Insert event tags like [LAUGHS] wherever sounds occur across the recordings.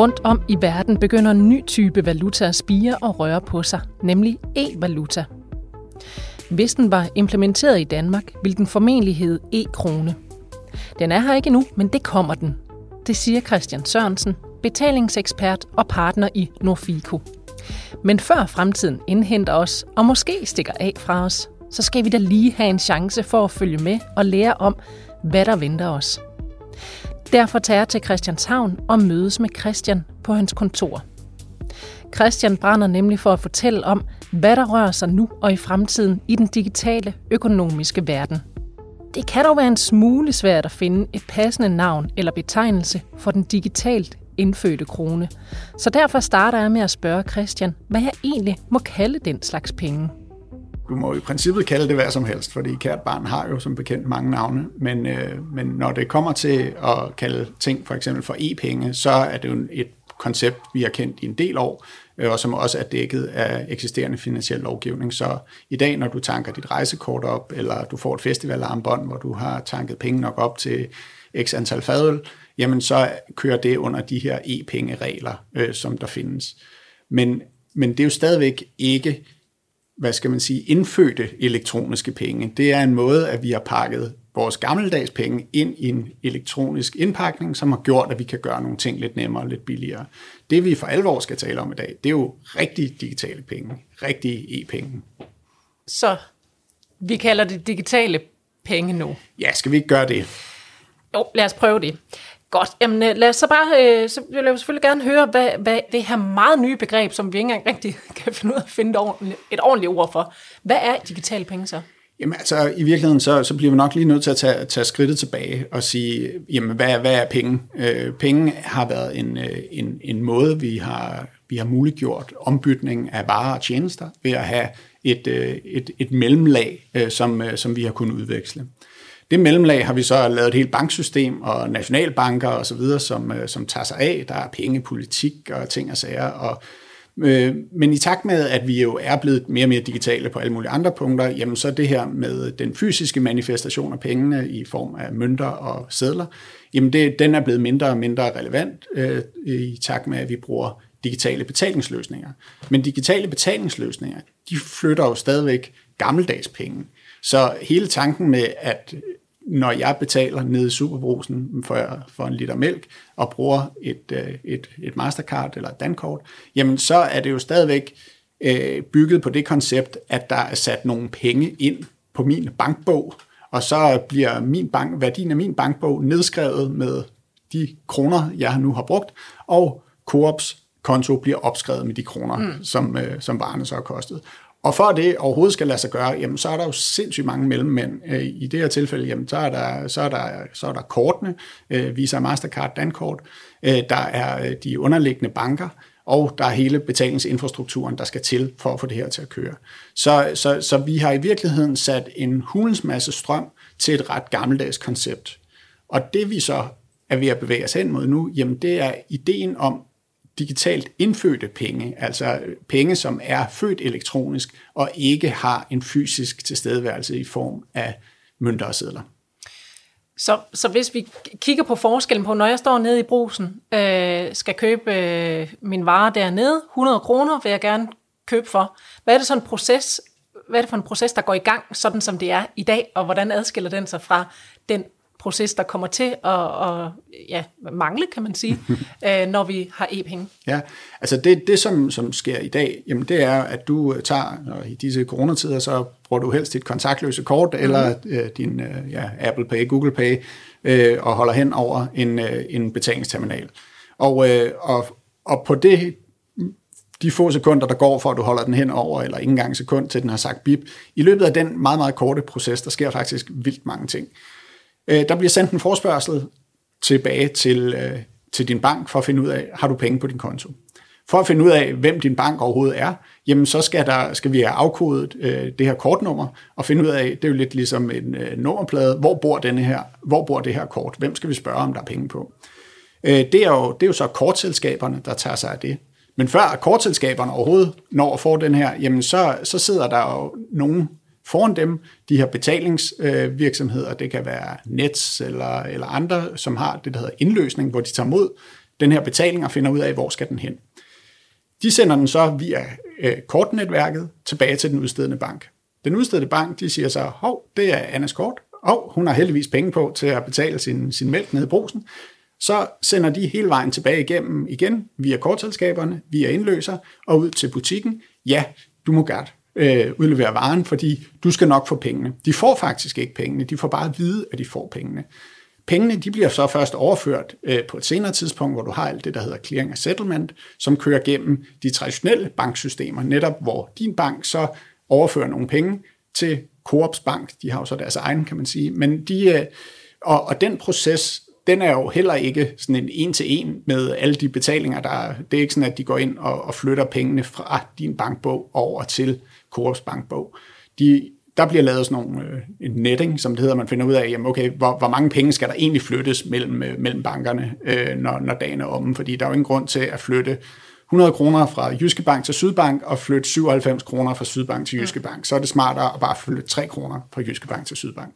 Rundt om i verden begynder en ny type valuta at spire og røre på sig, nemlig e-valuta. Hvis den var implementeret i Danmark, ville den formentlig hedde e-krone. Den er her ikke nu, men det kommer den. Det siger Christian Sørensen, betalingsekspert og partner i Norfico. Men før fremtiden indhenter os, og måske stikker af fra os, så skal vi da lige have en chance for at følge med og lære om, hvad der venter os. Derfor tager jeg til Christianshavn og mødes med Christian på hans kontor. Christian brænder nemlig for at fortælle om, hvad der rører sig nu og i fremtiden i den digitale økonomiske verden. Det kan dog være en smule svært at finde et passende navn eller betegnelse for den digitalt indfødte krone. Så derfor starter jeg med at spørge Christian, hvad jeg egentlig må kalde den slags penge. Du må i princippet kalde det hvad som helst, fordi kært barn har jo som bekendt mange navne, men, øh, men når det kommer til at kalde ting for eksempel for e-penge, så er det jo et koncept, vi har kendt i en del år, øh, og som også er dækket af eksisterende finansiel lovgivning. Så i dag, når du tanker dit rejsekort op, eller du får et festivalarmbånd, hvor du har tanket penge nok op til x antal fadøl, jamen så kører det under de her e-penge-regler, øh, som der findes. Men, men det er jo stadigvæk ikke, hvad skal man sige, indfødte elektroniske penge. Det er en måde, at vi har pakket vores gammeldags penge ind i en elektronisk indpakning, som har gjort, at vi kan gøre nogle ting lidt nemmere og lidt billigere. Det vi for alvor skal tale om i dag, det er jo rigtige digitale penge, rigtige e-penge. Så vi kalder det digitale penge nu. Ja, skal vi ikke gøre det? Jo, lad os prøve det. Godt, jamen øh, lad os så bare, øh, så vil jeg selvfølgelig gerne høre, hvad, hvad det her meget nye begreb, som vi ikke engang rigtig [LAUGHS] kan finde ud af at finde et ordentligt, et ordentligt ord for. Hvad er digitale penge så? Jamen altså, i virkeligheden, så, så bliver vi nok lige nødt til at tage, tage skridtet tilbage og sige, jamen, hvad, hvad er penge? Øh, penge har været en, øh, en, en måde, vi har, vi har muliggjort ombytning af varer og tjenester ved at have et, øh, et, et mellemlag, som, som vi har kunnet udveksle. Det mellemlag har vi så lavet et helt banksystem og nationalbanker og så videre, som, øh, som tager sig af. Der er pengepolitik og ting og sager. Og, øh, men i takt med, at vi jo er blevet mere og mere digitale på alle mulige andre punkter, jamen så det her med den fysiske manifestation af pengene i form af mønter og sedler, jamen det, den er blevet mindre og mindre relevant øh, i takt med, at vi bruger digitale betalingsløsninger. Men digitale betalingsløsninger, de flytter jo stadigvæk gammeldags penge. Så hele tanken med, at når jeg betaler nede i Superbrusen for, for en liter mælk og bruger et, øh, et, et Mastercard eller et dankort, jamen så er det jo stadigvæk øh, bygget på det koncept, at der er sat nogle penge ind på min bankbog, og så bliver min bank, værdien af min bankbog nedskrevet med de kroner, jeg nu har brugt, og Coops konto bliver opskrevet med de kroner, mm. som, øh, som varerne så har kostet. Og for at det overhovedet skal lade sig gøre, jamen, så er der jo sindssygt mange mellemmænd. Øh, I det her tilfælde, jamen, så, er der, så, er der, så er der kortene, øh, Visa, Mastercard, Dankort. Øh, der er øh, de underliggende banker, og der er hele betalingsinfrastrukturen, der skal til for at få det her til at køre. Så, så, så vi har i virkeligheden sat en hulens masse strøm til et ret gammeldags koncept. Og det vi så er ved at bevæge os hen mod nu, jamen det er ideen om, digitalt indfødte penge, altså penge, som er født elektronisk og ikke har en fysisk tilstedeværelse i form af mønter og sedler. Så, så hvis vi kigger på forskellen på, når jeg står nede i brusen, øh, skal købe øh, min vare dernede, 100 kroner vil jeg gerne købe for. Hvad er det sådan en proces, hvad er det for en proces, der går i gang, sådan som det er i dag, og hvordan adskiller den sig fra den proces, der kommer til at, at ja, mangle, kan man sige, [LAUGHS] øh, når vi har e-penge. Ja, altså det, det som, som sker i dag, jamen det er, at du øh, tager, og i disse coronatider, så bruger du helst dit kontaktløse kort, mm. eller øh, din øh, ja, Apple Pay, Google Pay, øh, og holder hen over en, øh, en betalingsterminal. Og, øh, og, og på det, de få sekunder, der går, for at du holder den hen over, eller ikke engang sekund, til den har sagt bip, i løbet af den meget, meget korte proces, der sker faktisk vildt mange ting. Øh, der bliver sendt en forspørgsel tilbage til, øh, til din bank for at finde ud af, har du penge på din konto. For at finde ud af, hvem din bank overhovedet er, jamen så skal, der, skal vi have afkodet øh, det her kortnummer og finde ud af, det er jo lidt ligesom en øh, nummerplade, hvor bor, denne her, hvor bor det her kort? Hvem skal vi spørge, om der er penge på? Øh, det, er jo, det er jo så kortselskaberne, der tager sig af det. Men før kortselskaberne overhovedet når at få den her, jamen så, så sidder der jo nogen foran dem, de her betalingsvirksomheder, det kan være Nets eller, eller andre, som har det, der hedder indløsning, hvor de tager mod den her betaling og finder ud af, hvor skal den hen. De sender den så via øh, kortnetværket tilbage til den udstedende bank. Den udstedende bank, de siger så, hov, det er Annas kort, og hun har heldigvis penge på til at betale sin, sin mælk nede i brosen. Så sender de hele vejen tilbage igennem igen, via kortselskaberne, via indløser og ud til butikken. Ja, du må godt øh, udlevere varen, fordi du skal nok få pengene. De får faktisk ikke pengene, de får bare at vide, at de får pengene. Pengene de bliver så først overført øh, på et senere tidspunkt, hvor du har alt det, der hedder clearing og settlement, som kører gennem de traditionelle banksystemer, netop hvor din bank så overfører nogle penge til Coops Bank. De har jo så deres egen, kan man sige. Men de, øh, og, og den proces, den er jo heller ikke sådan en en-til-en med alle de betalinger, der er. Det er ikke sådan, at de går ind og, og flytter pengene fra din bankbog over til Coops bankbog. De, der bliver lavet sådan nogle, øh, en netting, som det hedder, man finder ud af, jamen okay, hvor, hvor mange penge skal der egentlig flyttes mellem, øh, mellem bankerne, øh, når, når dagen er omme, fordi der er jo ingen grund til at flytte 100 kroner fra Jyske Bank til Sydbank og flytte 97 kroner fra Sydbank til Jyske Bank. Så er det smartere at bare flytte 3 kroner fra Jyske Bank til Sydbank.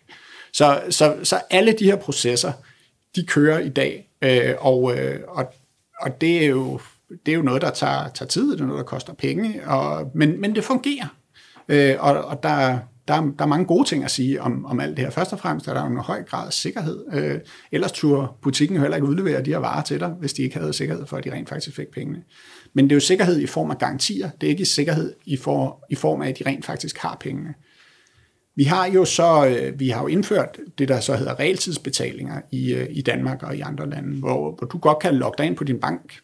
Så, så, så alle de her processer, de kører i dag, øh, og, øh, og, og det er jo det er jo noget, der tager, tager tid, det er noget, der koster penge, og, men, men det fungerer. Øh, og, og der, der, er, der er mange gode ting at sige om, om alt det her. Først og fremmest er der en høj grad af sikkerhed. Øh, ellers turde butikken heller ikke udlevere de her varer til dig, hvis de ikke havde sikkerhed for, at de rent faktisk fik pengene. Men det er jo sikkerhed i form af garantier. Det er ikke sikkerhed i, for, i form af, at de rent faktisk har pengene. Vi har jo så øh, vi har jo indført det, der så hedder realtidsbetalinger i, øh, i Danmark og i andre lande, hvor, hvor du godt kan logge dig ind på din bank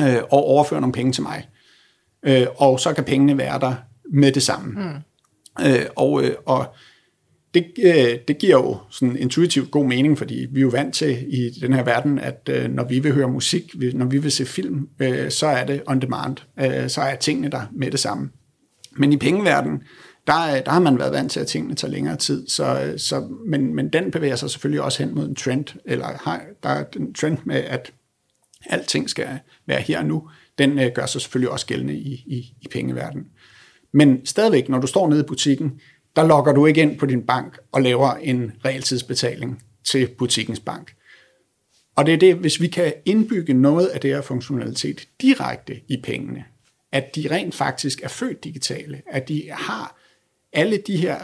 øh, og overføre nogle penge til mig. Øh, og så kan pengene være der med det samme. Mm. Øh, og, øh, og det, øh, det giver jo sådan intuitivt god mening, fordi vi er jo vant til i den her verden, at øh, når vi vil høre musik, når vi vil se film, øh, så er det on demand. Øh, så er tingene der med det samme. Men i pengeverdenen, der, der har man været vant til, at tingene tager længere tid. Så, så, men, men den bevæger sig selvfølgelig også hen mod en trend, eller har, der er en trend med, at alting skal være her og nu. Den øh, gør sig selvfølgelig også gældende i, i, i pengeverdenen. Men stadigvæk, når du står nede i butikken, der logger du ikke ind på din bank og laver en realtidsbetaling til butikkens bank. Og det er det, hvis vi kan indbygge noget af det her funktionalitet direkte i pengene, at de rent faktisk er født digitale, at de har alle de her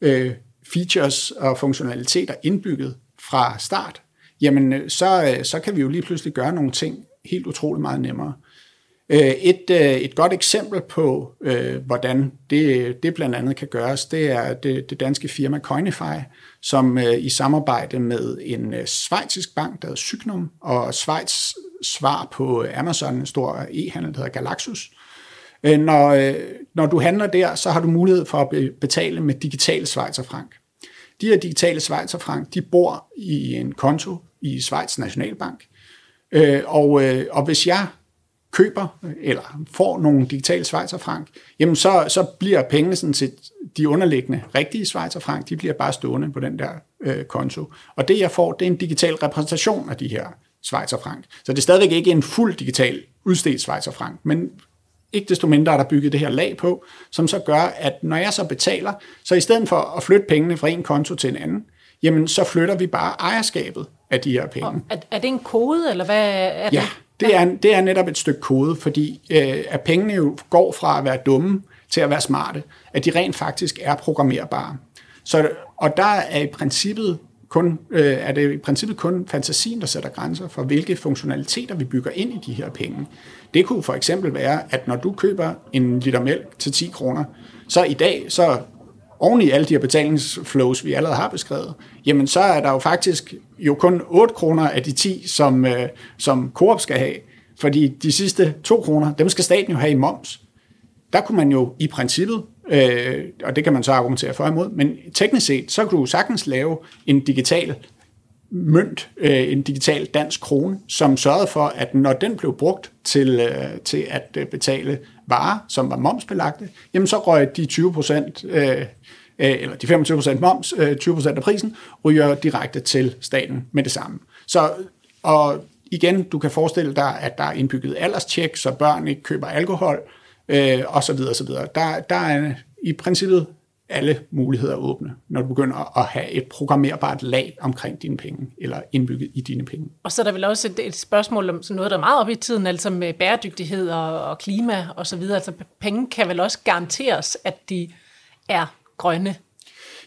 øh, features og funktionaliteter indbygget fra start, jamen øh, så, øh, så kan vi jo lige pludselig gøre nogle ting helt utroligt meget nemmere. Øh, et, øh, et godt eksempel på, øh, hvordan det, det blandt andet kan gøres, det er det, det danske firma Coinify, som i samarbejde med en svejtisk bank, der hedder Cygnum, og Schweiz svar på Amazon, en stor e-handel, der hedder Galaxus. Når, når du handler der, så har du mulighed for at betale med digital schweizerfrank. De her digitale schweizerfrank, de bor i en konto i Schweiz Nationalbank. Og, og hvis jeg køber eller får nogle digitale schweizerfrank, jamen så, så bliver pengene sådan set de underliggende rigtige schweizerfrank, de bliver bare stående på den der øh, konto. Og det jeg får, det er en digital repræsentation af de her schweizerfrank. Så det er stadigvæk ikke en fuld digital udstedt schweizerfrank, men ikke desto mindre er der bygget det her lag på, som så gør, at når jeg så betaler, så i stedet for at flytte pengene fra en konto til en anden, jamen så flytter vi bare ejerskabet af de her penge. er, er det en kode, eller hvad er det? Ja, det er, det er netop et stykke kode, fordi øh, at pengene jo går fra at være dumme til at være smarte, at de rent faktisk er programmerbare. Så, og der er i princippet kun, øh, er det i princippet kun fantasien, der sætter grænser for, hvilke funktionaliteter vi bygger ind i de her penge. Det kunne for eksempel være, at når du køber en liter mælk til 10 kroner, så i dag, så oven i alle de her betalingsflows, vi allerede har beskrevet, jamen så er der jo faktisk jo kun 8 kroner af de 10, som, øh, som Coop skal have. Fordi de sidste 2 kroner, dem skal staten jo have i moms. Der kunne man jo i princippet, øh, og det kan man så argumentere for imod, men teknisk set, så kunne du sagtens lave en digital mønt, øh, en digital dansk krone, som sørgede for, at når den blev brugt til, øh, til at øh, betale varer, som var momsbelagte, jamen så røg de 20 procent øh, eller de 25% moms, øh, 20% af prisen, ryger direkte til staten med det samme. Så, og igen, du kan forestille dig, at der er indbygget alderstjek, så børn ikke køber alkohol, øh, og så videre, så videre. Der, der er i princippet alle muligheder åbne, når du begynder at have et programmerbart lag omkring dine penge, eller indbygget i dine penge. Og så er der vel også et, et spørgsmål om sådan noget, der er meget op i tiden, altså med bæredygtighed og, og klima og så videre. Altså penge kan vel også garanteres, at de er grønne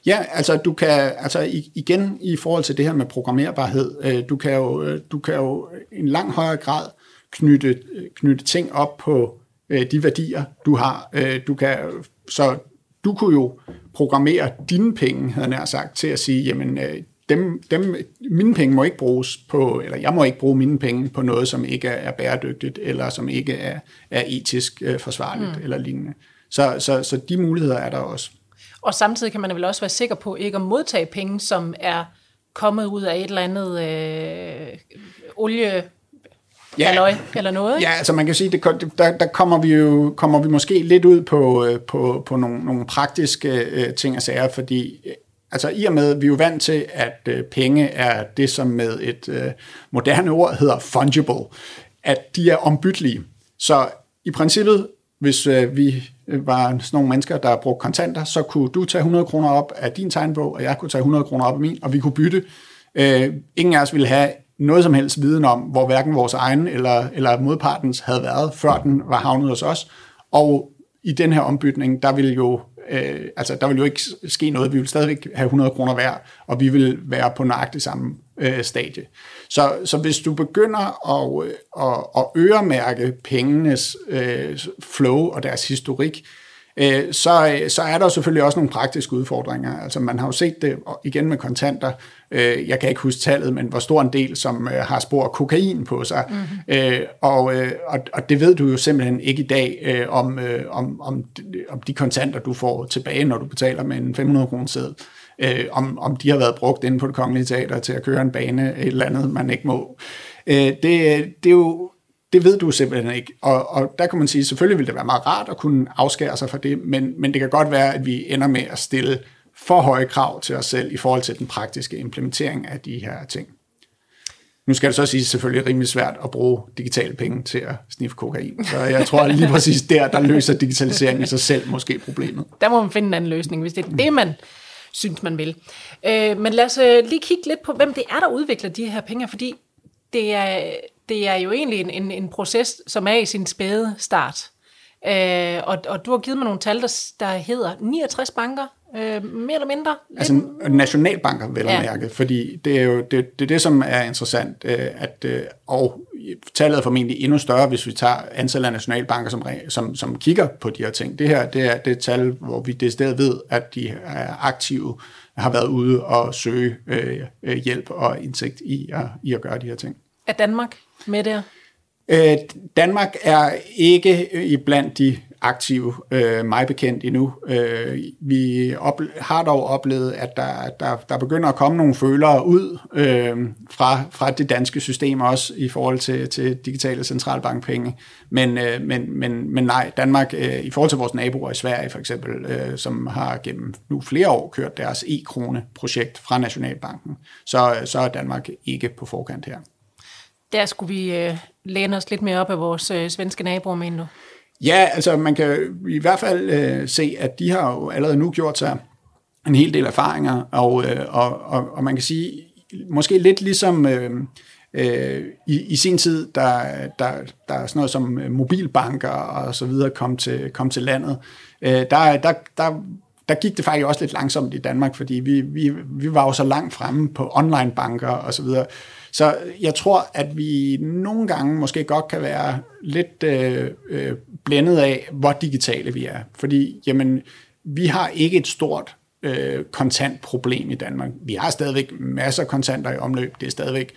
Ja, altså du kan, altså igen i forhold til det her med programmerbarhed, øh, du kan jo, øh, du kan jo i en lang højere grad knytte, knytte ting op på øh, de værdier, du har. Du kan, så du kunne jo programmere dine penge, havde jeg sagt, til at sige, jamen dem, dem, mine penge må ikke bruges på, eller jeg må ikke bruge mine penge på noget, som ikke er bæredygtigt, eller som ikke er, er etisk forsvarligt, mm. eller lignende. Så, så, så de muligheder er der også. Og samtidig kan man vel også være sikker på ikke at modtage penge, som er kommet ud af et eller andet øh, olie ja, halløj, eller noget. Ikke? Ja, altså man kan sige, det, der, der kommer vi jo kommer vi måske lidt ud på, øh, på, på nogle, nogle praktiske øh, ting og sager, fordi øh, altså i og med, vi er jo vant til, at øh, penge er det, som med et øh, moderne ord hedder fungible, at de er ombyttelige. Så i princippet, hvis øh, vi var sådan nogle mennesker, der brugte kontanter, så kunne du tage 100 kroner op af din tegnbog, og jeg kunne tage 100 kroner op af min, og vi kunne bytte. Øh, ingen af os ville have noget som helst viden om, hvor hverken vores egen eller, eller modpartens havde været, før den var havnet hos os. Og i den her ombytning, der ville jo øh, altså der vil jo ikke ske noget. Vi vil stadigvæk have 100 kroner hver, og vi vil være på nøjagtig samme øh, stadie. Så, så hvis du begynder at, øh, at, at øremærke pengenes øh, flow og deres historik, øh, så, så er der selvfølgelig også nogle praktiske udfordringer. Altså man har jo set det igen med kontanter. Øh, jeg kan ikke huske tallet, men hvor stor en del, som øh, har spor kokain på sig. Mm-hmm. Øh, og, øh, og, og det ved du jo simpelthen ikke i dag, øh, om, øh, om, om, om de kontanter, du får tilbage, når du betaler med en 500 kroner seddel øh, om, om de har været brugt inde på det kongelige teater til at køre en bane, et eller andet, man ikke må. Øh, det, det er jo det ved du simpelthen ikke. Og, og der kan man sige, selvfølgelig vil det være meget rart at kunne afskære sig fra det, men, men det kan godt være, at vi ender med at stille for høje krav til os selv i forhold til den praktiske implementering af de her ting. Nu skal det så sige, selvfølgelig rimelig svært at bruge digitale penge til at sniffe kokain. Så jeg tror lige præcis der, der løser digitaliseringen i sig selv måske problemet. Der må man finde en anden løsning, hvis det er det, man synes, man vil. Øh, men lad os øh, lige kigge lidt på, hvem det er, der udvikler de her penge, fordi det er, det er jo egentlig en, en, en proces, som er i sin spæde start. Øh, og, og du har givet mig nogle tal, der, der hedder 69 banker, øh, mere eller mindre. Altså nationalbanker, vel at ja. mærke, fordi det er jo det, det, er det som er interessant, øh, at, øh, og tallet er formentlig endnu større, hvis vi tager antallet af nationalbanker, som, som, som kigger på de her ting. Det her det er det tal, hvor vi det ved, at de er aktive, har været ude og søge øh, øh, hjælp og indsigt i at, i at gøre de her ting. Er Danmark med der? Øh, Danmark er ikke i blandt de aktive, øh, mig bekendt endnu. Øh, vi op, har dog oplevet, at der, der, der begynder at komme nogle følere ud øh, fra, fra det danske system også i forhold til, til digitale centralbankpenge. Men, øh, men, men, men nej, Danmark øh, i forhold til vores naboer i Sverige for eksempel, øh, som har gennem nu flere år kørt deres e-krone-projekt fra Nationalbanken, så, så er Danmark ikke på forkant her. Der skulle vi øh, læne os lidt mere op af vores øh, svenske naboer, mener du? Ja, altså man kan i hvert fald øh, se, at de har jo allerede nu gjort sig en hel del erfaringer, og, øh, og, og, og man kan sige, måske lidt ligesom øh, øh, i, i sin tid, der, der, der er sådan noget som øh, mobilbanker og så videre kom til, kom til landet, øh, der, der, der, der gik det faktisk også lidt langsomt i Danmark, fordi vi, vi, vi var jo så langt fremme på online banker og så videre, så jeg tror, at vi nogle gange måske godt kan være lidt øh, øh, blændet af, hvor digitale vi er. Fordi jamen, vi har ikke et stort øh, kontantproblem i Danmark. Vi har stadigvæk masser af kontanter i omløb. Det er stadigvæk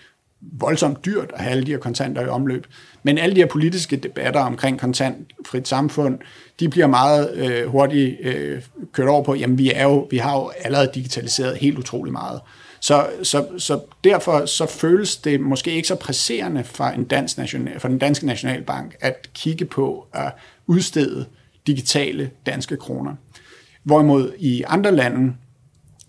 voldsomt dyrt at have alle de her kontanter i omløb. Men alle de her politiske debatter omkring kontantfrit samfund, de bliver meget øh, hurtigt øh, kørt over på, jamen vi, er jo, vi har jo allerede digitaliseret helt utrolig meget. Så, så, så derfor så føles det måske ikke så presserende for, en dansk national, for den danske nationalbank at kigge på at udstede digitale danske kroner. Hvorimod i andre lande,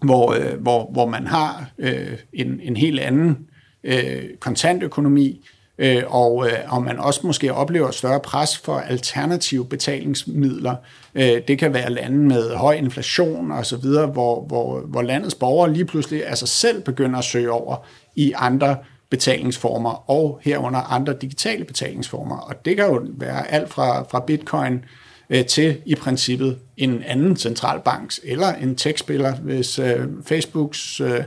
hvor, øh, hvor, hvor man har øh, en, en helt anden øh, kontantøkonomi, øh, og, øh, og man også måske oplever større pres for alternative betalingsmidler. Øh, det kan være lande med høj inflation osv., hvor, hvor, hvor landets borgere lige pludselig af sig selv begynder at søge over i andre betalingsformer, og herunder andre digitale betalingsformer. Og det kan jo være alt fra, fra bitcoin øh, til i princippet en anden centralbanks eller en techspiller, hvis øh, Facebooks øh,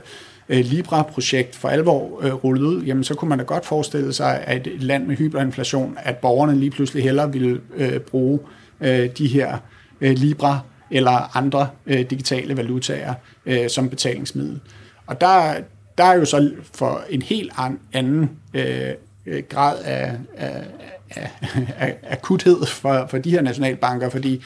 øh, Libra-projekt for alvor øh, rullet ud, jamen så kunne man da godt forestille sig, at et land med hyperinflation, at borgerne lige pludselig hellere ville øh, bruge øh, de her øh, Libra eller andre øh, digitale valutaer øh, som betalingsmiddel. Og der, der er jo så for en helt anden øh, øh grad af, af, af, af akuthed for, for de her nationalbanker, fordi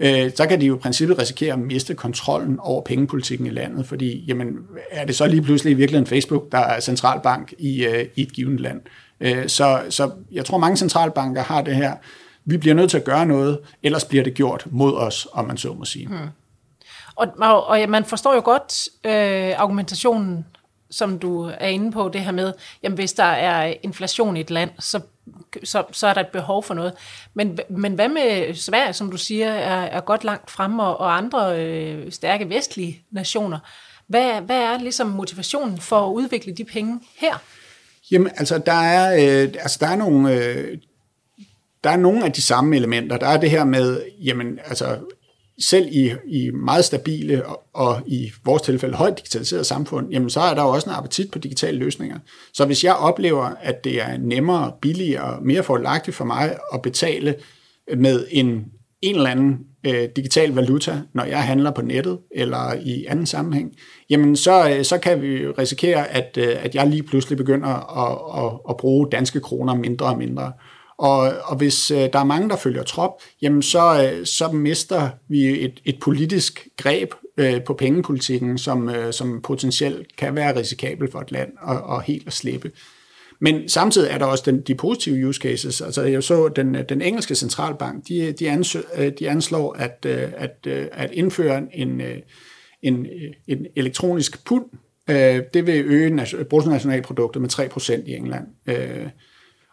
øh, så kan de jo i princippet risikere at miste kontrollen over pengepolitikken i landet, fordi jamen, er det så lige pludselig i virkeligheden Facebook, der er centralbank i, øh, i et givet land. Øh, så, så jeg tror, mange centralbanker har det her, vi bliver nødt til at gøre noget, ellers bliver det gjort mod os, om man så må sige. Hmm. Og, og, og ja, man forstår jo godt øh, argumentationen som du er inde på, det her med, jamen hvis der er inflation i et land, så, så, så er der et behov for noget. Men, men hvad med Sverige, som du siger, er, er godt langt fremme, og, og andre øh, stærke vestlige nationer? Hvad, hvad er ligesom motivationen for at udvikle de penge her? Jamen, altså, der er, øh, altså, der er nogle... Øh, der er nogle af de samme elementer. Der er det her med, jamen, altså, selv i, i meget stabile og, og i vores tilfælde højt digitaliseret samfund, jamen så er der jo også en appetit på digitale løsninger. Så hvis jeg oplever, at det er nemmere, billigere og mere fordelagtigt for mig at betale med en, en eller anden øh, digital valuta, når jeg handler på nettet eller i anden sammenhæng, jamen så, øh, så kan vi risikere, at, øh, at jeg lige pludselig begynder at, at, at bruge danske kroner mindre og mindre. Og, og hvis øh, der er mange, der følger trop, jamen så, øh, så mister vi et, et politisk greb øh, på pengepolitikken, som, øh, som potentielt kan være risikabel for et land og, og helt at slippe. Men samtidig er der også den, de positive use cases. Altså jeg så, den, øh, den engelske centralbank, de, de, ansø, øh, de anslår, at, øh, at, at indføre en, en, en elektronisk pund, det vil øge bruttonationalproduktet med 3% i England.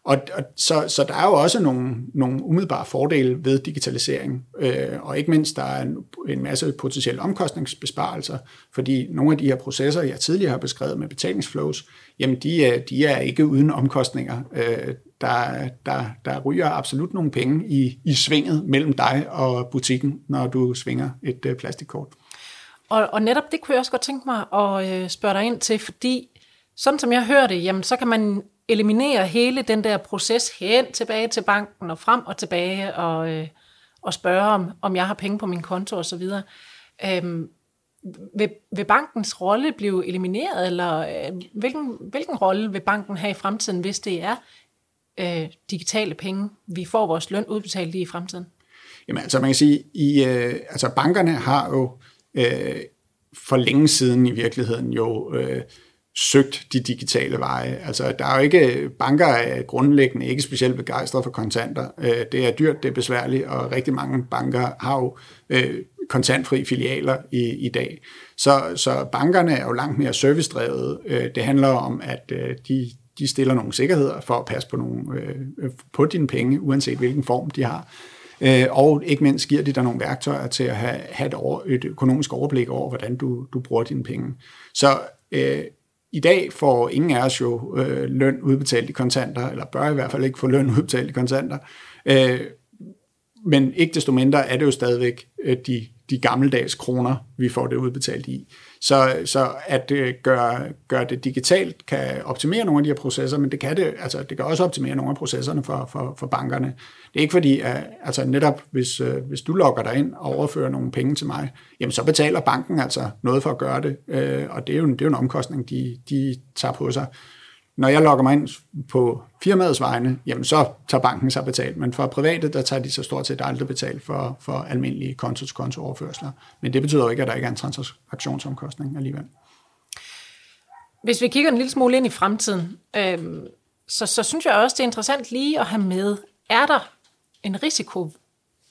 Og, og så, så der er jo også nogle, nogle umiddelbare fordele ved digitalisering, øh, og ikke mindst der er en, en masse potentielle omkostningsbesparelser, fordi nogle af de her processer, jeg tidligere har beskrevet med betalingsflows, jamen de de er ikke uden omkostninger. Øh, der, der, der ryger absolut nogle penge i, i svinget mellem dig og butikken, når du svinger et øh, plastikkort. Og, og netop det kunne jeg også godt tænke mig at øh, spørge dig ind til, fordi sådan som jeg hører det, jamen, så kan man eliminere hele den der proces hen tilbage til banken og frem og tilbage og, øh, og spørge, om, om jeg har penge på min konto osv. Øhm, vil, vil bankens rolle blive elimineret, eller øh, hvilken, hvilken rolle vil banken have i fremtiden, hvis det er øh, digitale penge, vi får vores løn udbetalt i i fremtiden? Jamen altså man kan sige, i, øh, altså bankerne har jo øh, for længe siden i virkeligheden jo øh, søgt de digitale veje. Altså, der er jo ikke, banker er grundlæggende ikke specielt begejstrede for kontanter. Øh, det er dyrt, det er besværligt, og rigtig mange banker har jo øh, kontantfri filialer i, i dag. Så, så bankerne er jo langt mere servicedrevet. Øh, det handler om, at øh, de, de stiller nogle sikkerheder for at passe på, nogle, på dine penge, uanset hvilken form de har. Og ikke mindst giver de dig nogle værktøjer til at have, have et, over, et økonomisk overblik over, hvordan du, du bruger dine penge. Så i dag får ingen af os jo øh, løn udbetalt i kontanter, eller bør i hvert fald ikke få løn [LAUGHS] udbetalt i kontanter. Øh, men ikke desto mindre er det jo stadigvæk øh, de, de gammeldags kroner, vi får det udbetalt i. Så, så at øh, gøre, gøre det digitalt kan optimere nogle af de her processer, men det kan, det, altså, det kan også optimere nogle af processerne for, for, for bankerne. Det er ikke fordi, at altså netop hvis, øh, hvis du logger dig ind og overfører nogle penge til mig, jamen så betaler banken altså noget for at gøre det, øh, og det er jo, det er jo en omkostning, de, de tager på sig. Når jeg logger mig ind på firmaets vegne, jamen så tager banken sig betalt, men for private, der tager de så stort set aldrig betalt for, for almindelige konto-til-konto overførsler. Men det betyder jo ikke, at der ikke er en transaktionsomkostning alligevel. Hvis vi kigger en lille smule ind i fremtiden, øh, så, så synes jeg også, det er interessant lige at have med, er der en risiko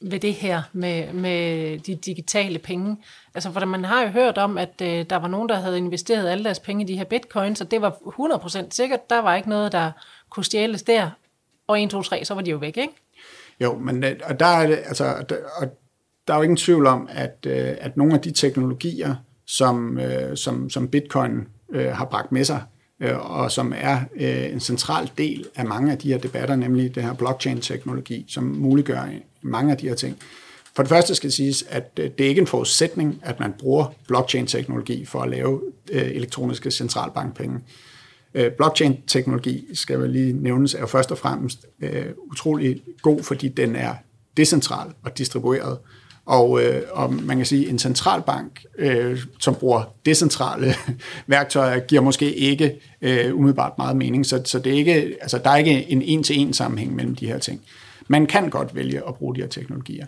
ved det her med, med de digitale penge? Altså, for man har jo hørt om, at øh, der var nogen, der havde investeret alle deres penge i de her bitcoins, og det var 100% sikkert. Der var ikke noget, der kunne stjæles der. Og 1, 2, 3, så var de jo væk, ikke? Jo, men øh, og der er altså, der, og der er jo ingen tvivl om, at, øh, at nogle af de teknologier, som, øh, som, som bitcoin øh, har bragt med sig, Øh, og som er øh, en central del af mange af de her debatter, nemlig det her blockchain-teknologi, som muliggør mange af de her ting. For det første skal det siges, at det det er ikke en forudsætning, at man bruger blockchain-teknologi for at lave elektroniske centralbankpenge. Blockchain-teknologi, skal jeg lige nævnes, er jo først og fremmest utrolig god, fordi den er decentral og distribueret. Og, øh, og man kan sige, at en centralbank, øh, som bruger decentrale [LAUGHS] værktøjer, giver måske ikke øh, umiddelbart meget mening. Så, så det er ikke, altså, der er ikke en en-til-en sammenhæng mellem de her ting. Man kan godt vælge at bruge de her teknologier.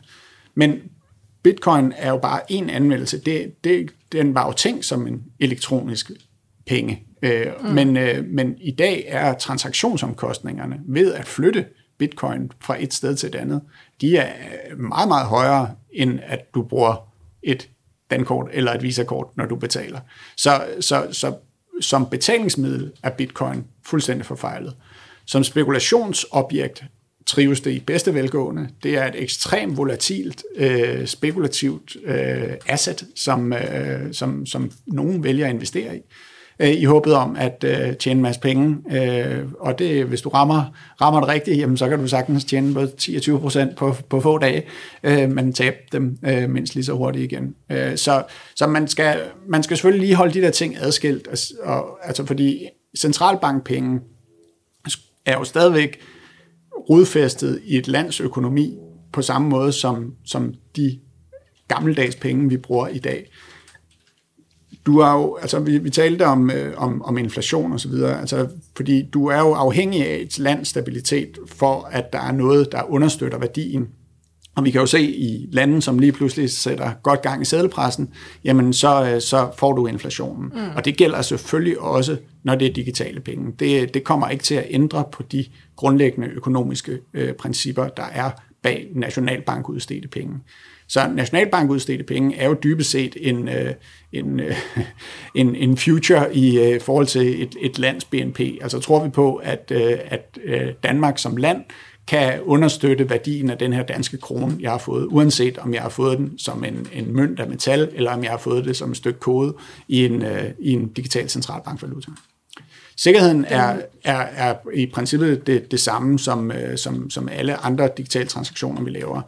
Men bitcoin er jo bare en anvendelse. Det, det, den var jo tænkt som en elektronisk penge. Øh, mm. men, øh, men i dag er transaktionsomkostningerne ved at flytte bitcoin fra et sted til et andet, de er meget, meget højere, end at du bruger et dankort eller et visakort, når du betaler. Så, så, så som betalingsmiddel er bitcoin fuldstændig forfejlet. Som spekulationsobjekt trives det i bedste velgående. Det er et ekstremt volatilt, øh, spekulativt øh, asset, som, øh, som, som nogen vælger at investere i øh, i håbet om at øh, tjene en masse penge. Øh, og det, hvis du rammer, rammer det rigtigt, jamen, så kan du sagtens tjene både 10-20 procent på, på få dage, øh, men tabe dem øh, mindst lige så hurtigt igen. Øh, så så man, skal, man skal selvfølgelig lige holde de der ting adskilt, og, og, altså fordi centralbankpenge er jo stadigvæk rodfæstet i et lands økonomi på samme måde som, som de gammeldags penge, vi bruger i dag. Du er jo, altså vi, vi talte om, øh, om, om inflation og så videre, altså fordi du er jo afhængig af et lands stabilitet for, at der er noget, der understøtter værdien. Og vi kan jo se i lande, som lige pludselig sætter godt gang i sædelpressen, jamen så, øh, så får du inflationen. Mm. Og det gælder selvfølgelig også, når det er digitale penge. Det, det kommer ikke til at ændre på de grundlæggende økonomiske øh, principper, der er bag nationalbankudstedte penge. Så nationalbankudstedte penge er jo dybest set en, øh, en, øh, [LAUGHS] en, en future i øh, forhold til et, et lands BNP. Altså tror vi på, at, at Danmark som land kan understøtte værdien af den her danske krone, jeg har fået, uanset om jeg har fået den som en, en mønt af metal, eller om jeg har fået det som et stykke kode i en, i en digital centralbankvaluta. Sikkerheden er, er, er i princippet det, det samme som, som, som alle andre digitale transaktioner, vi laver.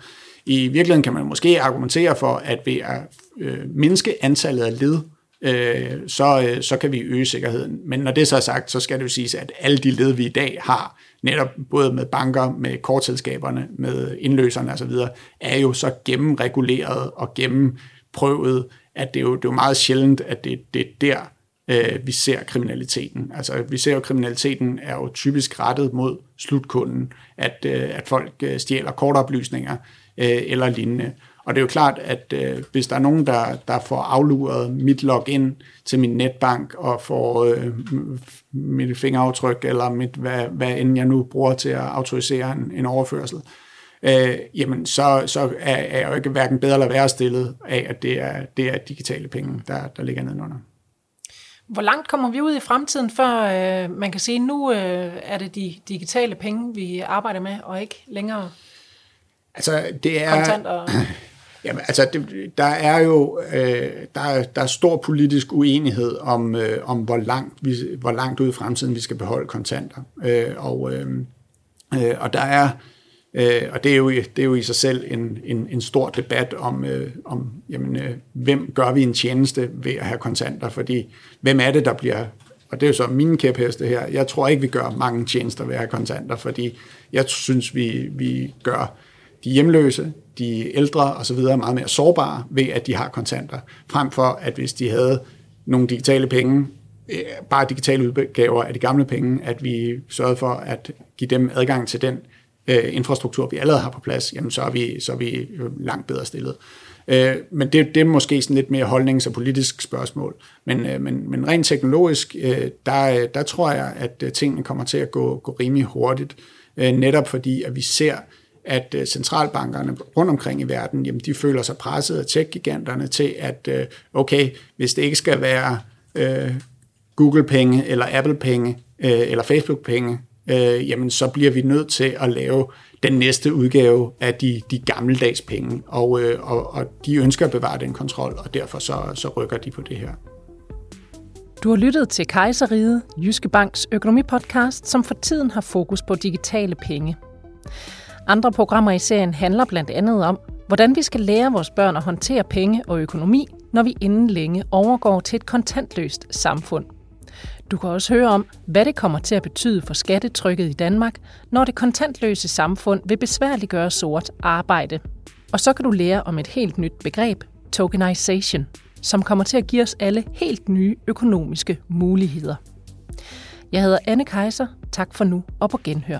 I virkeligheden kan man måske argumentere for, at ved at øh, mindske antallet af led, øh, så, øh, så kan vi øge sikkerheden. Men når det så er sagt, så skal det jo siges, at alle de led, vi i dag har, netop både med banker, med kortselskaberne, med indløserne osv., er jo så gennemreguleret og gennemprøvet, at det er jo, det er jo meget sjældent, at det, det er der, øh, vi ser kriminaliteten. Altså vi ser jo, at kriminaliteten er jo typisk rettet mod slutkunden, at, øh, at folk øh, stjæler kortoplysninger, øh, eller lignende. Og det er jo klart, at øh, hvis der er nogen, der, der får afluret mit login til min netbank og får øh, mit fingeraftryk eller mit, hvad, hvad end jeg nu bruger til at autorisere en, en overførsel, øh, jamen så, så er, er jeg jo ikke hverken bedre eller værre stillet af, at det er, det er digitale penge, der, der ligger nedenunder. Hvor langt kommer vi ud i fremtiden, før øh, man kan sige, nu øh, er det de digitale penge, vi arbejder med, og ikke længere Altså, det er... Kontanter. [CLEARS THROAT] Jamen, altså, det, der er jo øh, der, er, der er stor politisk uenighed om, øh, om hvor, langt vi, hvor langt ud i fremtiden vi skal beholde kontanter. Øh, og, øh, øh, og der er øh, og det er, jo, det er jo i sig selv en, en, en stor debat om, øh, om jamen, øh, hvem gør vi en tjeneste ved at have kontanter, fordi hvem er det, der bliver og det er jo så mine kæpheste her. Jeg tror ikke, vi gør mange tjenester ved at have kontanter, fordi jeg synes, vi, vi gør de hjemløse, de ældre osv. er meget mere sårbare ved, at de har kontanter, frem for at hvis de havde nogle digitale penge, øh, bare digitale udgaver af de gamle penge, at vi sørgede for at give dem adgang til den øh, infrastruktur, vi allerede har på plads, jamen så er vi, så er vi øh, langt bedre stillet. Øh, men det, det er måske sådan lidt mere holdnings- og politisk spørgsmål. Men, øh, men, men rent teknologisk, øh, der, øh, der tror jeg, at øh, tingene kommer til at gå, gå rimelig hurtigt, øh, netop fordi, at vi ser, at centralbankerne rundt omkring i verden, jamen de føler sig presset af tech-giganterne til, at øh, okay, hvis det ikke skal være øh, Google-penge, eller Apple-penge, øh, eller Facebook-penge, øh, jamen så bliver vi nødt til at lave den næste udgave af de, de gammeldags penge, og, øh, og, og de ønsker at bevare den kontrol, og derfor så, så rykker de på det her. Du har lyttet til Kejseriet, Jyske Banks økonomipodcast, som for tiden har fokus på digitale penge. Andre programmer i serien handler blandt andet om, hvordan vi skal lære vores børn at håndtere penge og økonomi, når vi inden længe overgår til et kontantløst samfund. Du kan også høre om, hvad det kommer til at betyde for skattetrykket i Danmark, når det kontantløse samfund vil besværliggøre sort arbejde. Og så kan du lære om et helt nyt begreb, tokenization, som kommer til at give os alle helt nye økonomiske muligheder. Jeg hedder Anne Kejser. Tak for nu og på genhør.